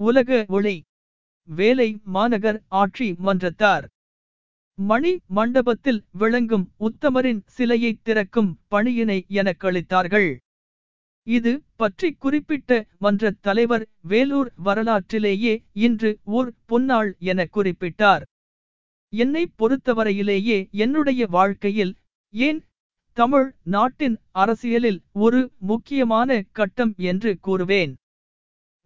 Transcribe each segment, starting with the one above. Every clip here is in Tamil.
உலக ஒளி. வேலை மாநகர் ஆட்சி மன்றத்தார். மணி மண்டபத்தில் விளங்கும் உத்தமரின் சிலையை திறக்கும் பணியினை எனக்களித்தார்கள் இது பற்றி குறிப்பிட்ட மன்ற தலைவர் வேலூர் வரலாற்றிலேயே இன்று ஓர் பொன்னாள் என குறிப்பிட்டார். என்னை பொறுத்தவரையிலேயே என்னுடைய வாழ்க்கையில் ஏன் தமிழ் நாட்டின் அரசியலில் ஒரு முக்கியமான கட்டம் என்று கூறுவேன்.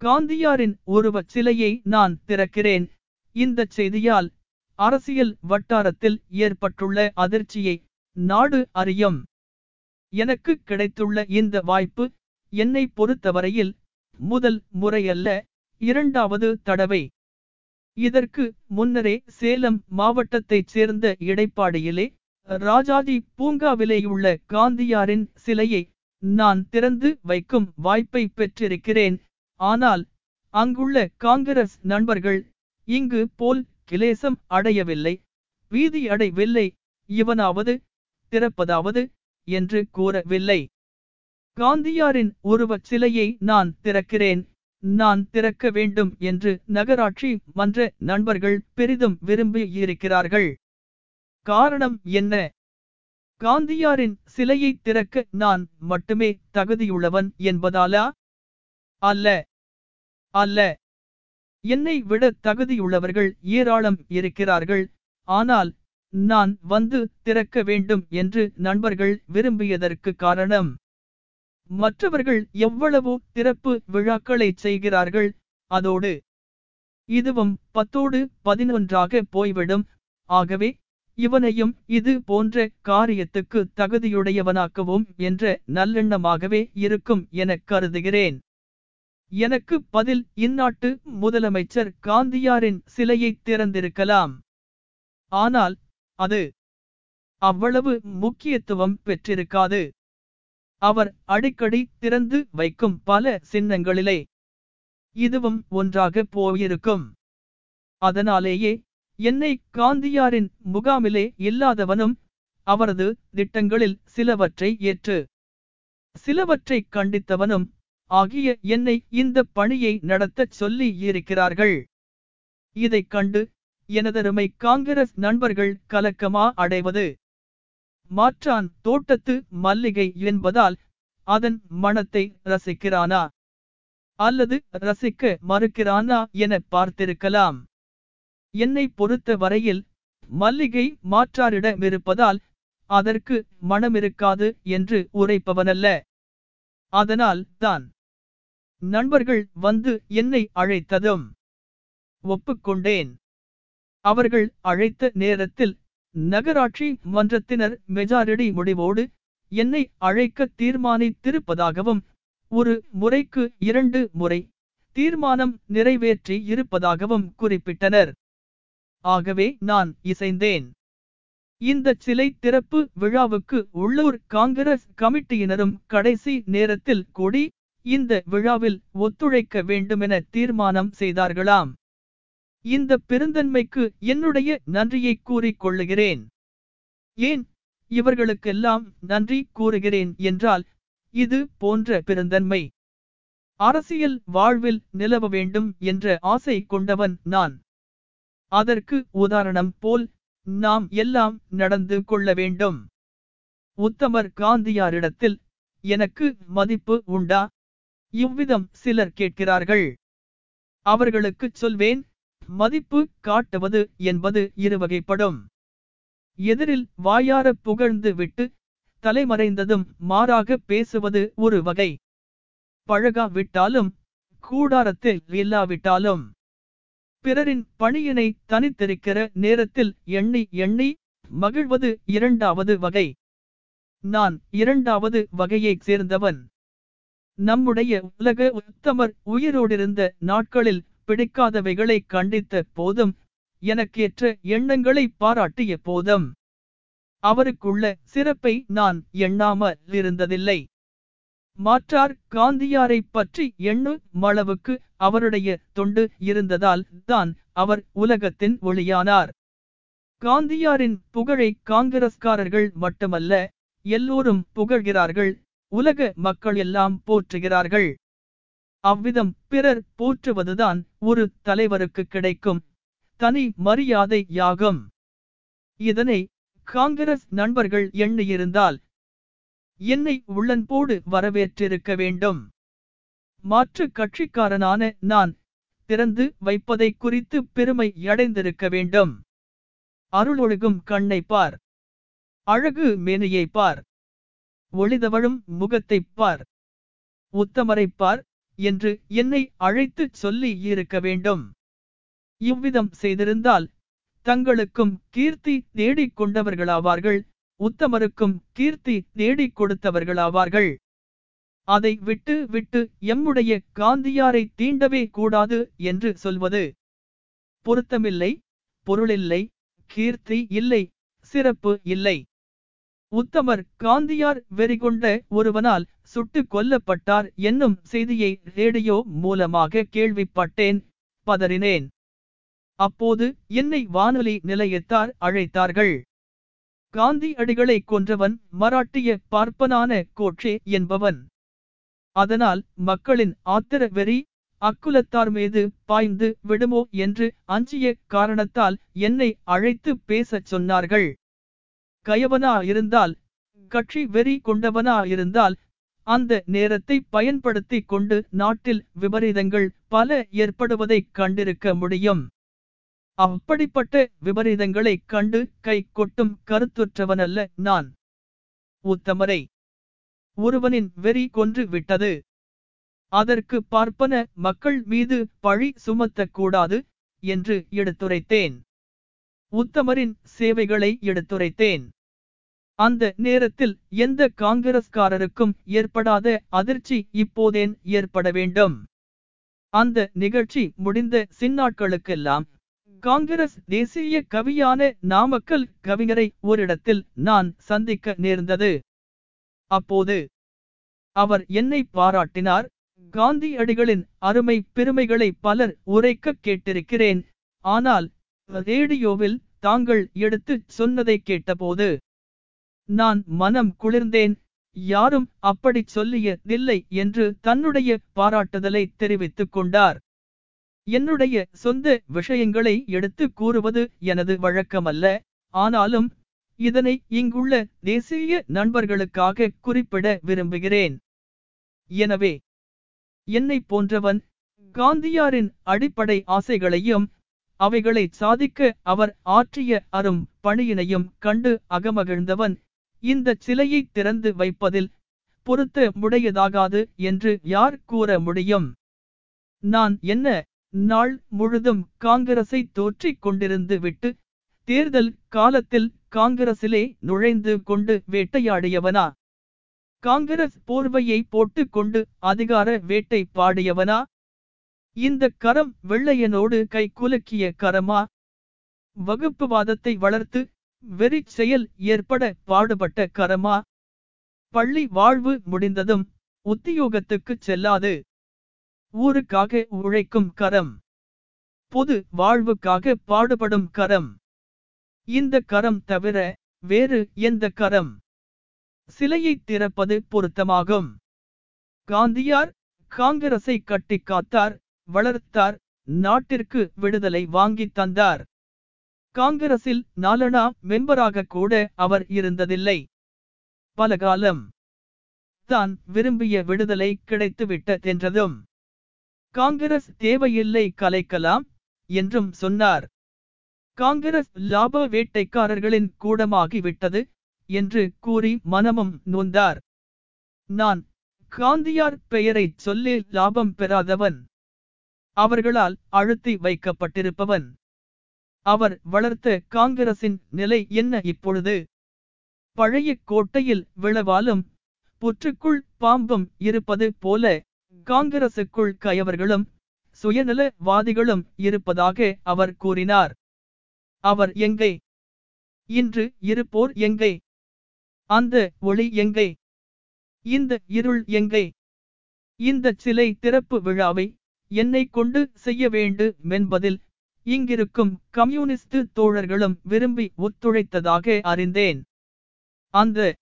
காந்தியாரின் உருவச் சிலையை நான் திறக்கிறேன். இந்தச் செய்தியால் அரசியல் வட்டாரத்தில் ஏற்பட்டுள்ள அதிர்ச்சியை நாடு அறியும். எனக்கு கிடைத்துள்ள இந்த வாய்ப்பு என்னை பொறுத்தவரையில் முதல் முறையல்ல இரண்டாவது தடவை. இதற்கு முன்னரே சேலம் மாவட்டத்தைச் சேர்ந்த இடைப்பாடியிலே ராஜாஜி பூங்காவிலேயுள்ள காந்தியாரின் சிலையை நான் திறந்து வைக்கும் வாய்ப்பை பெற்றிருக்கிறேன். ஆனால் அங்குள்ள காங்கிரஸ் நண்பர்கள் இங்கு போல் கிலேசம் அடையவில்லை. வீதி அடைவில்லை. இவனாவது திறப்பதாவது என்று கூறவில்லை. காந்தியாரின் உருவச் சிலையை நான் திறக்கிறேன். நான் திறக்க வேண்டும் என்று நகராட்சி மன்ற நண்பர்கள் பெரிதும் விரும்பியிருக்கிறார்கள் காரணம் என்ன? காந்தியாரின் சிலையை திறக்க நான் மட்டுமே தகுதியுள்ளவன் என்பதாலா? அல்ல. அல்ல. என்னை விட தகுதியுள்ளவர்கள் ஏராளம் இருக்கிறார்கள். ஆனால் நான் வந்து திறக்க வேண்டும் என்று நண்பர்கள் விரும்பியதற்கு காரணம். மற்றவர்கள் எவ்வளவோ திறப்பு விழாக்களை செய்கிறார்கள். அதோடு இதுவும் பத்தோடு பதினொன்றாக போய்விடும். ஆகவே இவனையும் இது போன்ற காரியத்துக்கு தகுதியுடையவனாக்கவும் என்ற நல்லெண்ணமாகவே இருக்கும் என கருதுகிறேன். எனக்கு பதில் இந்நாட்டு முதலமைச்சர் காந்தியாரின் சிலையை திறந்திருக்கலாம். ஆனால் அது அவ்வளவு முக்கியத்துவம் பெற்றிருக்காது. அவர் அடிக்கடி திறந்து வைக்கும் பல சின்னங்களிலே இதுவும் ஒன்றாக போயிருக்கும். அதனாலேயே என்னை காந்தியாரின் முகாமிலே இல்லாதவனும் அவரது திட்டங்களில் சிலவற்றை ஏற்று சிலவற்றை கண்டித்தவனும் ஆகிய என்னை இந்த பணியை நடத்தச் சொல்லி இருக்கிறார்கள். இதைக் கண்டு எனதருமை காங்கிரஸ் நண்பர்கள் கலக்கமா அடைவது. மாற்றான் தோட்டத்து மல்லிகை என்பதால் அதன் மணத்தை ரசிக்கிறானா? அல்லது ரசிக்க மறுக்கிறானா என பார்த்திருக்கலாம். என்னை பொறுத்த வரையில் மல்லிகை மாற்றாரிடமிருப்பதால் அதற்கு மனமிருக்காது என்று உரைப்பவனல்ல. அதனால் தான். நண்பர்கள் வந்து என்னை அழைத்ததும் ஒப்புக்கொண்டேன். அவர்கள் அழைத்த நேரத்தில் நகராட்சி மன்றத்தினர் மெஜாரிடி முடிவோடு என்னை அழைக்க தீர்மானித்திருப்பதாகவும் ஒரு முறைக்கு இரண்டு முறை தீர்மானம் நிறைவேற்றி இருப்பதாகவும் குறிப்பிட்டனர். ஆகவே நான் இசைந்தேன். இந்த சிலை திறப்பு விழாவுக்கு உள்ளூர் காங்கிரஸ் கமிட்டியினரும் கடைசி நேரத்தில் கூடி இந்த விழாவில் ஒத்துழைக்க வேண்டுமென தீர்மானம் செய்தார்களாம். இந்த பெருந்தன்மைக்கு என்னுடைய நன்றியை கூறிக் கொள்ளுகிறேன். ஏன்? இவர்களுக்கெல்லாம் நன்றி கூறுகிறேன் என்றால் இது போன்ற பெருந்தன்மை. அரசியல் வாழ்வில் நிலவ வேண்டும் என்ற ஆசை கொண்டவன் நான். அதற்கு உதாரணம் போல் நாம் எல்லாம் நடந்து கொள்ள வேண்டும். உத்தமர் காந்தியாரிடத்தில் எனக்கு மதிப்பு உண்டா? இவ்விதம் சிலர் கேட்கிறார்கள். அவர்களுக்குச் சொல்வேன் மதிப்பு காட்டுவது என்பது இருவகைப்படும். எதிரில் வாயார புகழ்ந்து விட்டு தலைமறைந்ததும் மாறாக பேசுவது ஒரு வகை. பழகாவிட்டாலும் கூடாரத்தில் இல்லாவிட்டாலும். பிறரின் பணியினை தனித்திருக்கிற நேரத்தில் எண்ணி எண்ணி மகிழ்வது இரண்டாவது வகை. நான் இரண்டாவது வகையைச் சேர்ந்தவன். நம்முடைய உலக உத்தமர் உயிரோடிருந்த நாட்களில் பிடிக்காதவைகளை கண்டித்த போதும் எனக்கேற்ற எண்ணங்களை பாராட்டிய போதும் அவருக்குள்ள சிறப்பை நான் எண்ணாமல் இருந்ததில்லை மாற்றார் காந்தியாரை பற்றி எண்ணு மளவுக்கு அவருடைய தொண்டு இருந்ததால் தான் அவர் உலகத்தின் ஒளியானார். காந்தியாரின் புகழை காங்கிரஸ்காரர்கள் மட்டுமல்ல எல்லோரும் புகழ்கிறார்கள் உலக மக்கள் எல்லாம் போற்றுகிறார்கள். அவ்விதம் பிறர் போற்றுவதுதான் ஒரு தலைவருக்கு கிடைக்கும் தனி மரியாதை யாகும். இதனை காங்கிரஸ் நண்பர்கள் எண்ணியிருந்தால் என்னை உள்ளன்போடு வரவேற்றிருக்க வேண்டும். மாற்று கட்சிக்காரனான நான் திறந்து வைப்பதை குறித்து பெருமை அடைந்திருக்க வேண்டும். அருளொழுகும் கண்ணை பார். அழகு மேனையை பார். ஒளிதவழும் முகத்தைப் பார். உத்தமரைப் பார் என்று என்னை அழைத்துச் சொல்லி இருக்க வேண்டும். இவ்விதம் செய்திருந்தால் தங்களுக்கும் கீர்த்தி தேடிக் கொண்டவர்களாவார்கள். உத்தமருக்கும் கீர்த்தி தேடிக் கொடுத்தவர்களாவார்கள். அதை விட்டு விட்டு எம்முடைய காந்தியாரை தீண்டவே கூடாது என்று சொல்வது. பொருத்தமில்லை பொருளில்லை கீர்த்தி இல்லை சிறப்பு இல்லை. உத்தமர் காந்தியார் வெறிகொண்ட ஒருவனால் சுட்டு கொல்லப்பட்டார் என்னும் செய்தியை ரேடியோ மூலமாக கேள்விப்பட்டேன் பதறினேன். அப்போது என்னை வானொலி நிலையத்தார் அழைத்தார்கள். காந்தி அடிகளை கொன்றவன் மராட்டிய பார்ப்பனான கோட்சே என்பவன். அதனால் மக்களின் ஆத்திர வெறி அக்குலத்தார் மீது பாய்ந்து விடுமோ என்று அஞ்சிய காரணத்தால் என்னை அழைத்து பேசச் சொன்னார்கள். கயவனா இருந்தால் கட்சி வெறி கொண்டவனா இருந்தால் அந்த நேரத்தை பயன்படுத்தி கொண்டு நாட்டில் விபரீதங்கள் பல ஏற்படுவதைக் கண்டிருக்க முடியும். அப்படிப்பட்ட விபரீதங்களைக் கண்டு கை கொட்டும் கருத்துற்றவனல்ல நான். உத்தமரை ஒருவனின் வெறி கொன்று விட்டது. அதற்கு பார்ப்பன மக்கள் மீது பழி சுமத்தக்கூடாது என்று எடுத்துரைத்தேன். உத்தமரின் சேவைகளை எடுத்துரைத்தேன். அந்த நேரத்தில் எந்த காங்கிரஸ்காரருக்கும் ஏற்படாத அதிர்ச்சி இப்போதேன் ஏற்பட வேண்டும். அந்த நிகழ்ச்சி முடிந்த சின்னாட்களுக்கெல்லாம் காங்கிரஸ் தேசிய கவியான நாமக்கல் கவிஞரை ஓரிடத்தில் நான் சந்திக்க நேர்ந்தது. அப்போது அவர் என்னை பாராட்டினார். காந்தியடிகளின் அருமை பெருமைகளை பலர் உரைக்க கேட்டிருக்கிறேன். ஆனால் ரேடியோவில் தாங்கள் எடுத்துச் சொன்னதை கேட்டபோது நான் மனம் குளிர்ந்தேன். யாரும் அப்படிச் சொல்லியதில்லை என்று தன்னுடைய பாராட்டுதலை தெரிவித்துக் கொண்டார். என்னுடைய சொந்த விஷயங்களை எடுத்து கூறுவது எனது வழக்கமல்ல. ஆனாலும் இதனை இங்குள்ள தேசிய நண்பர்களுக்காக குறிப்பிட விரும்புகிறேன். எனவே என்னை போன்றவன் காந்தியாரின் அடிப்படை ஆசைகளையும் அவைகளை சாதிக்க அவர் ஆற்றிய அரும் பணியினையும் கண்டு அகமகிழ்ந்தவன் இந்த சிலையை திறந்து வைப்பதில் பொருத்த முடையதாகாது என்று யார் கூற முடியும்? நான் என்ன நாள் முழுதும் காங்கிரஸை தோற்றிக் கொண்டிருந்து விட்டு தேர்தல் காலத்தில் காங்கிரசிலே நுழைந்து கொண்டு வேட்டையாடியவனா? காங்கிரஸ் போர்வையை போட்டுக் கொண்டு அதிகார வேட்டை பாடியவனா? இந்த கரம் வெள்ளையனோடு கை குலுக்கிய கரமா? வகுப்புவாதத்தை வளர்த்து வெறி செயல் ஏற்பட பாடுபட்ட கரமா? பள்ளி வாழ்வு முடிந்ததும் உத்தியோகத்துக்குச் செல்லாது. ஊருக்காக உழைக்கும் கரம். பொது வாழ்வுக்காக பாடுபடும் கரம். இந்த கரம் தவிர வேறு எந்த கரம்? சிலையை திறப்பது பொருத்தமாகும். காந்தியார் காங்கிரஸை கட்டி காத்தார் வளர்த்தார் நாட்டிற்கு விடுதலை வாங்கித் தந்தார். காங்கிரஸில் நாலனா மெம்பராக கூட அவர் இருந்ததில்லை. பலகாலம் தான் விரும்பிய விடுதலை கிடைத்துவிட்டதென்றதும் காங்கிரஸ் தேவையில்லை கலைக்கலாம் என்றும் சொன்னார். காங்கிரஸ் லாப வேட்டைக்காரர்களின் கூடமாகிவிட்டது என்று கூறி மனமும் நொந்தார். நான் காந்தியார் பெயரைச் சொல்லி லாபம் பெறாதவன். அவர்களால் அழுத்தி வைக்கப்பட்டிருப்பவன். அவர் வளர்த்த காங்கிரசின் நிலை என்ன இப்பொழுது? பழைய கோட்டையில் விளவாலும் புற்றுக்குள் பாம்பும் இருப்பது போல காங்கிரசுக்குள் கயவர்களும் சுயநலவாதிகளும் இருப்பதாக அவர் கூறினார். அவர் எங்கே? இன்று இருப்போர் எங்கே? அந்த ஒளி எங்கே? இந்த இருள் எங்கே? இந்த சிலை திறப்பு விழாவை என்னை கொண்டு செய்ய வேண்டுமென்பதில் இங்கிருக்கும் கம்யூனிஸ்ட் தோழர்களும் விரும்பி ஒத்துழைத்ததாக அறிந்தேன். அந்த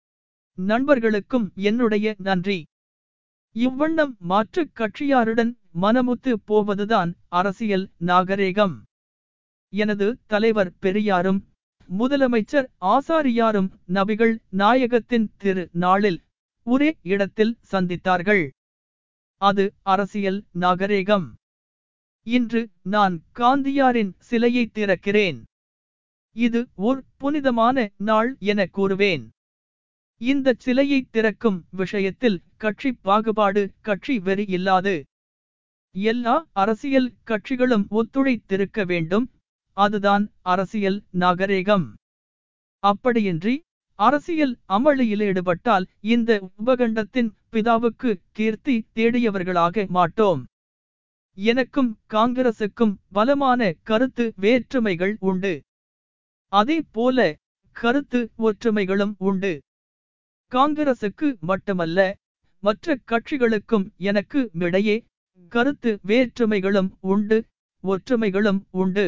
நண்பர்களுக்கும் என்னுடைய நன்றி. இவ்வண்ணம் மாற்றுக் கட்சியாருடன் மனமுத்து போவதுதான் அரசியல் நாகரேகம். எனது தலைவர் பெரியாரும் முதலமைச்சர் ஆசாரியாரும் நபிகள் நாயகத்தின் திரு நாளில் ஒரே இடத்தில் சந்தித்தார்கள். அது அரசியல் நாகரேகம். இன்று நான் காந்தியாரின் சிலையை திறக்கிறேன். இது ஓர் புனிதமான நாள் என கூறுவேன். இந்த சிலையை திறக்கும் விஷயத்தில் கட்சி பாகுபாடு கட்சி வெறி இல்லாது. எல்லா அரசியல் கட்சிகளும் ஒத்துழைத்திருக்க வேண்டும். அதுதான் அரசியல் நாகரீகம். அப்படியின்றி அரசியல் அமளியில் ஈடுபட்டால் இந்த உபகண்டத்தின் பிதாவுக்கு கீர்த்தி தேடியவர்களாக மாட்டோம். எனக்கும் காங்கிரசுக்கும் பலமான கருத்து வேற்றுமைகள் உண்டு. அதே போல கருத்து ஒற்றுமைகளும் உண்டு. காங்கிரசுக்கு மட்டுமல்ல மற்ற கட்சிகளுக்கும் எனக்கு இடையே கருத்து வேற்றுமைகளும் உண்டு ஒற்றுமைகளும் உண்டு.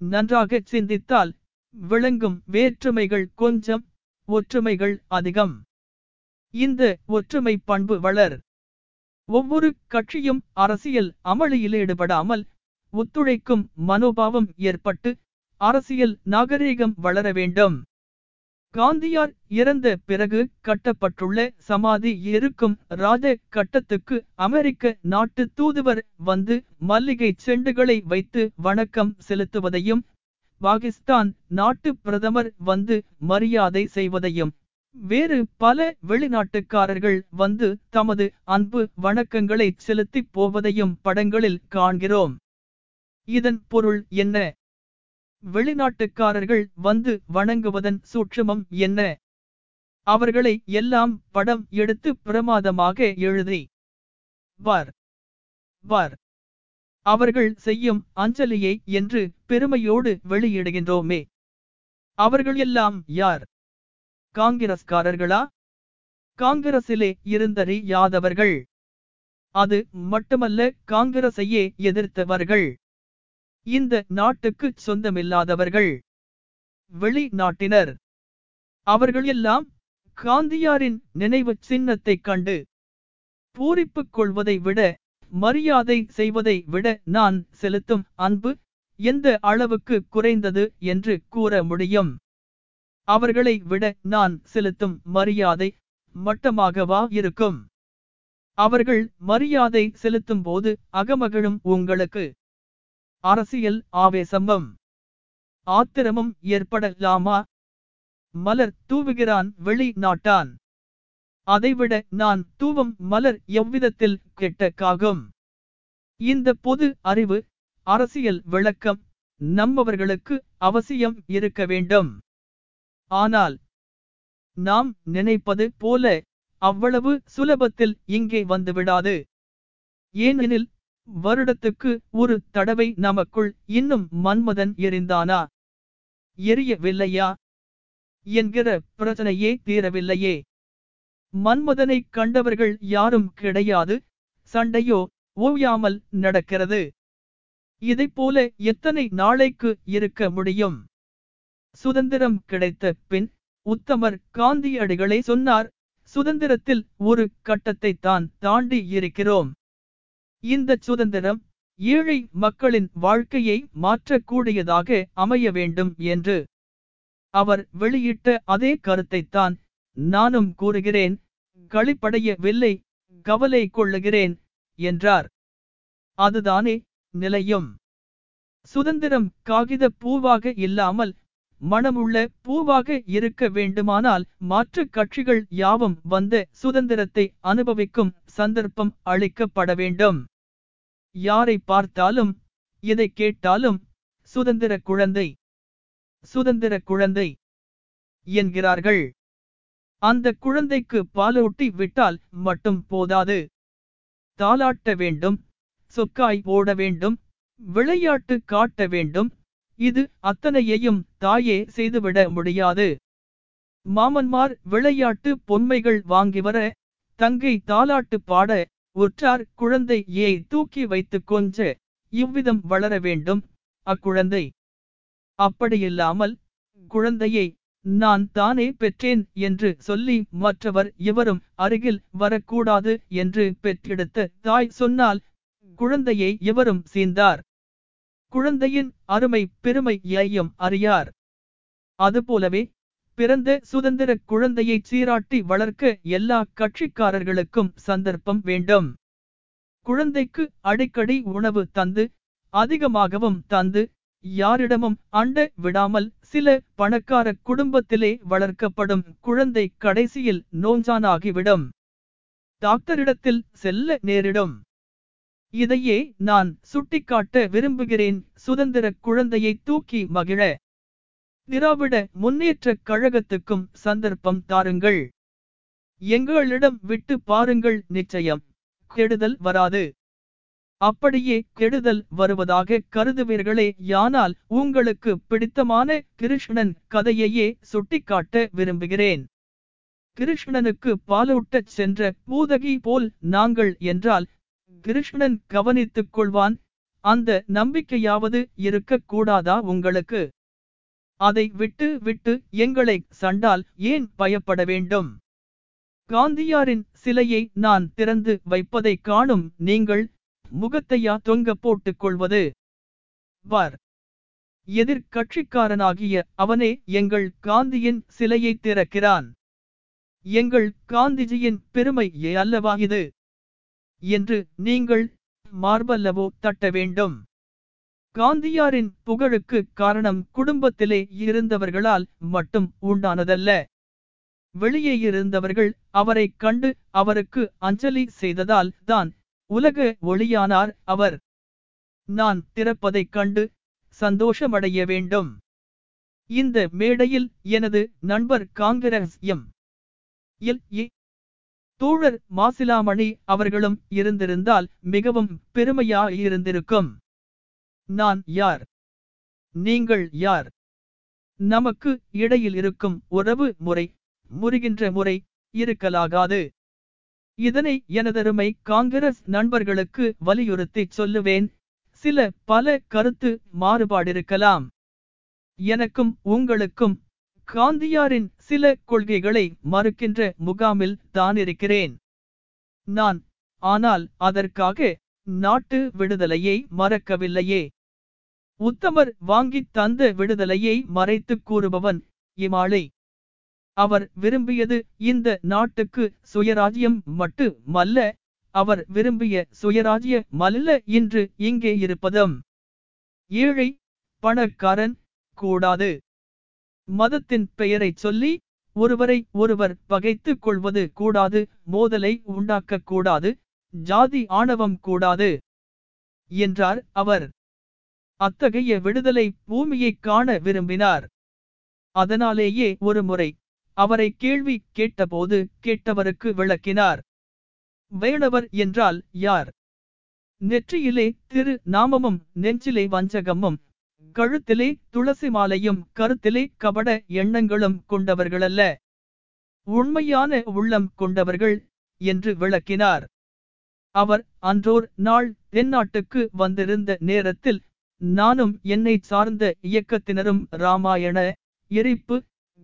நன்றாக சிந்தித்தால் விளங்கும் வேற்றுமைகள் கொஞ்சம் ஒற்றுமைகள் அதிகம். இந்த ஒற்றுமை பண்பு வளர். ஒவ்வொரு கட்சியும் அரசியல் அமளியில் ஈடுபடாமல் ஒத்துழைக்கும் மனோபாவம் ஏற்பட்டு அரசியல் நாகரீகம் வளர வேண்டும். காந்தியார் இறந்த பிறகு கட்டப்பட்டுள்ள சமாதி இருக்கும் ராஜ கட்டத்துக்கு அமெரிக்க நாட்டு தூதுவர் வந்து மல்லிகை செண்டுகளை வைத்து வணக்கம் செலுத்துவதையும் பாகிஸ்தான் நாட்டு பிரதமர் வந்து மரியாதை செய்வதையும் வேறு பல வெளிநாட்டுக்காரர்கள் வந்து தமது அன்பு வணக்கங்களை செலுத்திப் போவதையும் படங்களில் காண்கிறோம். இதன் பொருள் என்ன? வெளிநாட்டுக்காரர்கள் வந்து வணங்குவதன் சூட்சுமம் என்ன? அவர்களை எல்லாம் படம் எடுத்து பிரமாதமாக எழுதி. வர். வர். அவர்கள் செய்யும் அஞ்சலியை என்று பெருமையோடு வெளியிடுகின்றோமே. அவர்கள் எல்லாம் யார்? காங்கிரஸ்காரர்களா? காங்கிரசிலே இருந்தறியாதவர்கள். அது மட்டுமல்ல காங்கிரசையே எதிர்த்தவர்கள். இந்த நாட்டுக்கு சொந்தமில்லாதவர்கள். வெளிநாட்டினர். அவர்களெல்லாம் காந்தியாரின் நினைவு சின்னத்தைக் கண்டு பூரிப்புக் கொள்வதை விட மரியாதை செய்வதை விட நான் செலுத்தும் அன்பு எந்த அளவுக்கு குறைந்தது என்று கூற முடியும். அவர்களை விட நான் செலுத்தும் மரியாதை மட்டமாகவா இருக்கும்? அவர்கள் மரியாதை செலுத்தும் போது அகமகளும் உங்களுக்கு. அரசியல் ஆவேசமும் ஆத்திரமும் ஏற்படலாமா? மலர் தூவுகிறான் வெளிநாட்டான் அதைவிட நான் தூவும் மலர் எவ்விதத்தில் கெட்டக்காகும்? இந்த பொது அறிவு அரசியல் விளக்கம் நம்மவர்களுக்கு அவசியம் இருக்க வேண்டும். ஆனால் நாம் நினைப்பது போல அவ்வளவு சுலபத்தில் இங்கே வந்துவிடாது. ஏனெனில் வருடத்துக்கு ஒரு தடவை நமக்குள் இன்னும் மன்மதன் எரிந்தானா? எரியவில்லையா? என்கிற பிரச்சனையே தீரவில்லையே. மன்மதனை கண்டவர்கள் யாரும் கிடையாது. சண்டையோ ஓயாமல் நடக்கிறது. இதைப்போல எத்தனை நாளைக்கு இருக்க முடியும்? சுதந்திரம் கிடைத்த பின் உத்தமர் காந்தியடிகளை சொன்னார் சுதந்திரத்தில் ஒரு கட்டத்தை தான் தாண்டி இருக்கிறோம். இந்த சுதந்திரம் ஏழை மக்களின் வாழ்க்கையை மாற்றக்கூடியதாக அமைய வேண்டும் என்று அவர் வெளியிட்ட அதே கருத்தைத்தான் நானும் கூறுகிறேன். களிப்படையவில்லை கவலை கொள்ளுகிறேன் என்றார். அதுதானே நிலையும். சுதந்திரம் காகித பூவாக இல்லாமல் மனமுள்ள பூவாக இருக்க வேண்டுமானால் மாற்றுக் கட்சிகள் யாவும் வந்த சுதந்திரத்தை அனுபவிக்கும் சந்தர்ப்பம் அளிக்கப்பட வேண்டும். யாரை பார்த்தாலும் எதை கேட்டாலும் சுதந்திர குழந்தை சுதந்திர குழந்தை என்கிறார்கள். அந்த குழந்தைக்கு பாலூட்டி விட்டால் மட்டும் போதாது. தாளாட்ட வேண்டும் சொக்காய் போட வேண்டும் விளையாட்டு காட்ட வேண்டும். இது அத்தனையையும் தாயே செய்துவிட முடியாது. மாமன்மார் விளையாட்டு பொன்மைகள் வாங்கி வர தங்கை தாலாட்டு பாட உற்றார் குழந்தை தூக்கி வைத்து கொஞ்ச இவ்விதம் வளர வேண்டும். அக்குழந்தை. அப்படியில்லாமல் குழந்தையை நான் தானே பெற்றேன் என்று சொல்லி மற்றவர் இவரும் அருகில் வரக்கூடாது என்று பெற்றெடுத்த தாய் சொன்னால் குழந்தையை இவரும் சீந்தார் குழந்தையின் அருமை பெருமை ஏயம் அறியார். அதுபோலவே பிறந்த சுதந்திர குழந்தையை சீராட்டி வளர்க்க எல்லா கட்சிக்காரர்களுக்கும் சந்தர்ப்பம் வேண்டும். குழந்தைக்கு அடிக்கடி உணவு தந்து அதிகமாகவும் தந்து யாரிடமும் அண்ட விடாமல் சில பணக்கார குடும்பத்திலே வளர்க்கப்படும் குழந்தை கடைசியில் நோஞ்சானாகிவிடும். டாக்டரிடத்தில் செல்ல நேரிடும். இதையே நான் சுட்டிக்காட்ட விரும்புகிறேன். சுதந்திர குழந்தையை தூக்கி மகிழ. திராவிட முன்னேற்றக் கழகத்துக்கும் சந்தர்ப்பம் தாருங்கள். எங்களிடம் விட்டு பாருங்கள் நிச்சயம். கெடுதல் வராது. அப்படியே கெடுதல் வருவதாக கருதுவீர்களே யானால் உங்களுக்கு பிடித்தமான கிருஷ்ணன் கதையையே சுட்டிக்காட்ட விரும்புகிறேன். கிருஷ்ணனுக்கு பாலூட்டச் சென்ற பூதகி போல் நாங்கள் என்றால் கிருஷ்ணன் கவனித்துக் கொள்வான். அந்த நம்பிக்கையாவது இருக்கக்கூடாதா உங்களுக்கு? அதை விட்டு விட்டு எங்களை சண்டால் ஏன் பயப்பட வேண்டும்? காந்தியாரின் சிலையை நான் திறந்து வைப்பதை காணும் நீங்கள் முகத்தையா தொங்க போட்டுக் கொள்வது? வார் எதிர்கட்சிக்காரனாகிய அவனே எங்கள் காந்தியின் சிலையை திறக்கிறான். எங்கள் காந்திஜியின் பெருமை அல்லவா இது? என்று நீங்கள் மார்பல்லவோ தட்ட வேண்டும். காந்தியாரின் புகழுக்கு காரணம் குடும்பத்திலே இருந்தவர்களால் மட்டும் உண்டானதல்ல. வெளியே இருந்தவர்கள் அவரை கண்டு அவருக்கு அஞ்சலி செய்ததால் தான் உலக ஒளியானார் அவர். நான் திறப்பதைக் கண்டு சந்தோஷமடைய வேண்டும். இந்த மேடையில் எனது நண்பர் காங்கிரஸ் எம் எல் ஏ தோழர் மாசிலாமணி அவர்களும் இருந்திருந்தால் மிகவும் பெருமையாயிருந்திருக்கும். நான் யார்? நீங்கள் யார்? நமக்கு இடையில் இருக்கும் உறவு முறை முறிகின்ற முறை இருக்கலாகாது. இதனை எனதருமை காங்கிரஸ் நண்பர்களுக்கு வலியுறுத்தி சொல்லுவேன். சில பல கருத்து மாறுபாடிருக்கலாம். எனக்கும் உங்களுக்கும் காந்தியாரின் சில கொள்கைகளை மறுக்கின்ற முகாமில் தானிருக்கிறேன். நான் ஆனால் அதற்காக நாட்டு விடுதலையை மறக்கவில்லையே. உத்தமர் வாங்கித் தந்த விடுதலையை மறைத்துக் கூறுபவன் இமாளை அவர் விரும்பியது இந்த நாட்டுக்கு சுயராஜ்யம் மட்டு மல்ல அவர் விரும்பிய சுயராஜ்ய மல்ல இன்று இங்கே இருப்பதும். ஏழை பணக்காரன் கூடாது. மதத்தின் பெயரைச் சொல்லி ஒருவரை ஒருவர் பகைத்துக் கொள்வது கூடாது மோதலை உண்டாக்கக் கூடாது ஜாதி ஆணவம் கூடாது என்றார் அவர். அத்தகைய விடுதலை பூமியைக் காண விரும்பினார். அதனாலேயே ஒரு முறை அவரை கேள்வி கேட்டபோது கேட்டவருக்கு விளக்கினார். வேணவர் என்றால் யார்? நெற்றியிலே திரு நாமமும் நெஞ்சிலே வஞ்சகமும் கழுத்திலே துளசி மாலையும் கருத்திலே கபட எண்ணங்களும் கொண்டவர்களல்ல. உண்மையான உள்ளம் கொண்டவர்கள் என்று விளக்கினார். அவர் அன்றோர் நாள் தென்னாட்டுக்கு வந்திருந்த நேரத்தில் நானும் என்னை சார்ந்த இயக்கத்தினரும் ராமாயண எரிப்பு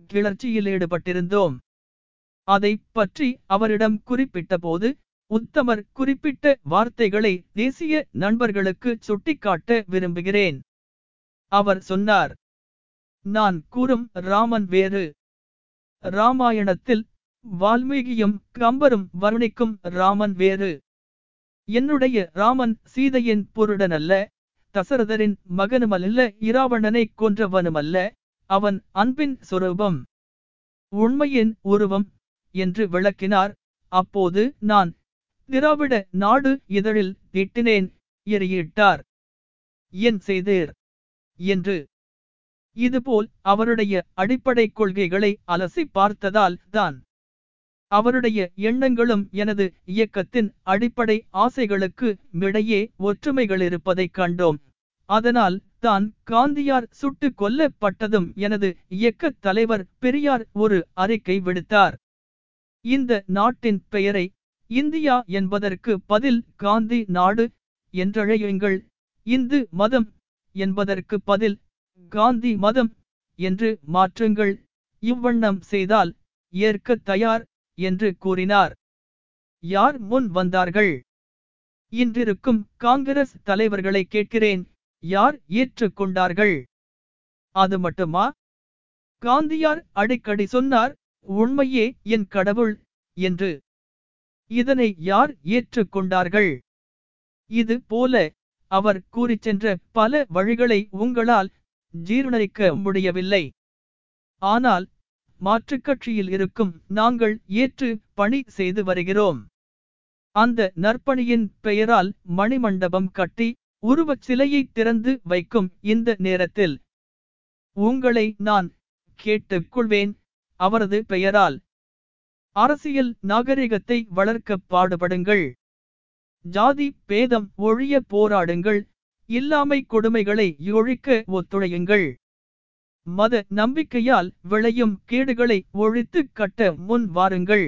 கிளர்ச்சியில் ஈடுபட்டிருந்தோம். அதை பற்றி அவரிடம் குறிப்பிட்டபோது உத்தமர் குறிப்பிட்ட வார்த்தைகளை தேசிய நண்பர்களுக்கு சுட்டிக்காட்ட விரும்புகிறேன். அவர் சொன்னார் நான் கூறும் ராமன் வேறு. ராமாயணத்தில் வால்மீகியும் கம்பரும் வர்ணிக்கும் ராமன் வேறு. என்னுடைய ராமன் சீதையின் பொருடனல்ல. தசரதரின் மகனுமல்ல இராவணனை கொன்றவனுமல்ல அவன் அன்பின் சொரூபம். உண்மையின் உருவம் என்று விளக்கினார். அப்போது நான் திராவிட நாடு இதழில் திட்டினேன் எறியிட்டார். என் செய்தீர் என்று இதுபோல் அவருடைய அடிப்படை கொள்கைகளை அலசி பார்த்ததால் தான். அவருடைய எண்ணங்களும் எனது இயக்கத்தின் அடிப்படை ஆசைகளுக்கு மிடையே ஒற்றுமைகளிருப்பதைக் கண்டோம். அதனால் தான் காந்தியார் சுட்டு கொல்லப்பட்டதும் எனது இயக்கத் தலைவர் பெரியார் ஒரு அறிக்கை விடுத்தார். இந்த நாட்டின் பெயரை இந்தியா என்பதற்கு பதில் காந்தி நாடு என்றழையுங்கள். இந்து மதம் என்பதற்கு பதில் காந்தி மதம் என்று மாற்றுங்கள். இவ்வண்ணம் செய்தால் ஏற்க தயார் என்று கூறினார். யார் முன் வந்தார்கள்? இன்றிருக்கும் காங்கிரஸ் தலைவர்களை கேட்கிறேன். யார் ஏற்றுக்கொண்டார்கள்? அது மட்டுமா? காந்தியார் அடிக்கடி சொன்னார் உண்மையே என் கடவுள் என்று. இதனை யார் ஏற்றுக்கொண்டார்கள்? இது போல அவர் கூறிச் சென்ற பல வழிகளை உங்களால் ஜீர்ணரிக்க முடியவில்லை. ஆனால் மாற்றுக் கட்சியில் இருக்கும் நாங்கள் ஏற்று பணி செய்து வருகிறோம். அந்த நற்பணியின் பெயரால் மணிமண்டபம் கட்டி உருவச் சிலையை திறந்து வைக்கும் இந்த நேரத்தில் உங்களை நான் கேட்டுக்கொள்வேன். அவரது பெயரால் அரசியல் நாகரிகத்தை வளர்க்க பாடுபடுங்கள். ஜாதி பேதம் ஒழிய போராடுங்கள். இல்லாமை கொடுமைகளை ஒழிக்க ஒத்துழையுங்கள். மத நம்பிக்கையால் விளையும் கேடுகளை ஒழித்து கட்ட முன் வாருங்கள்.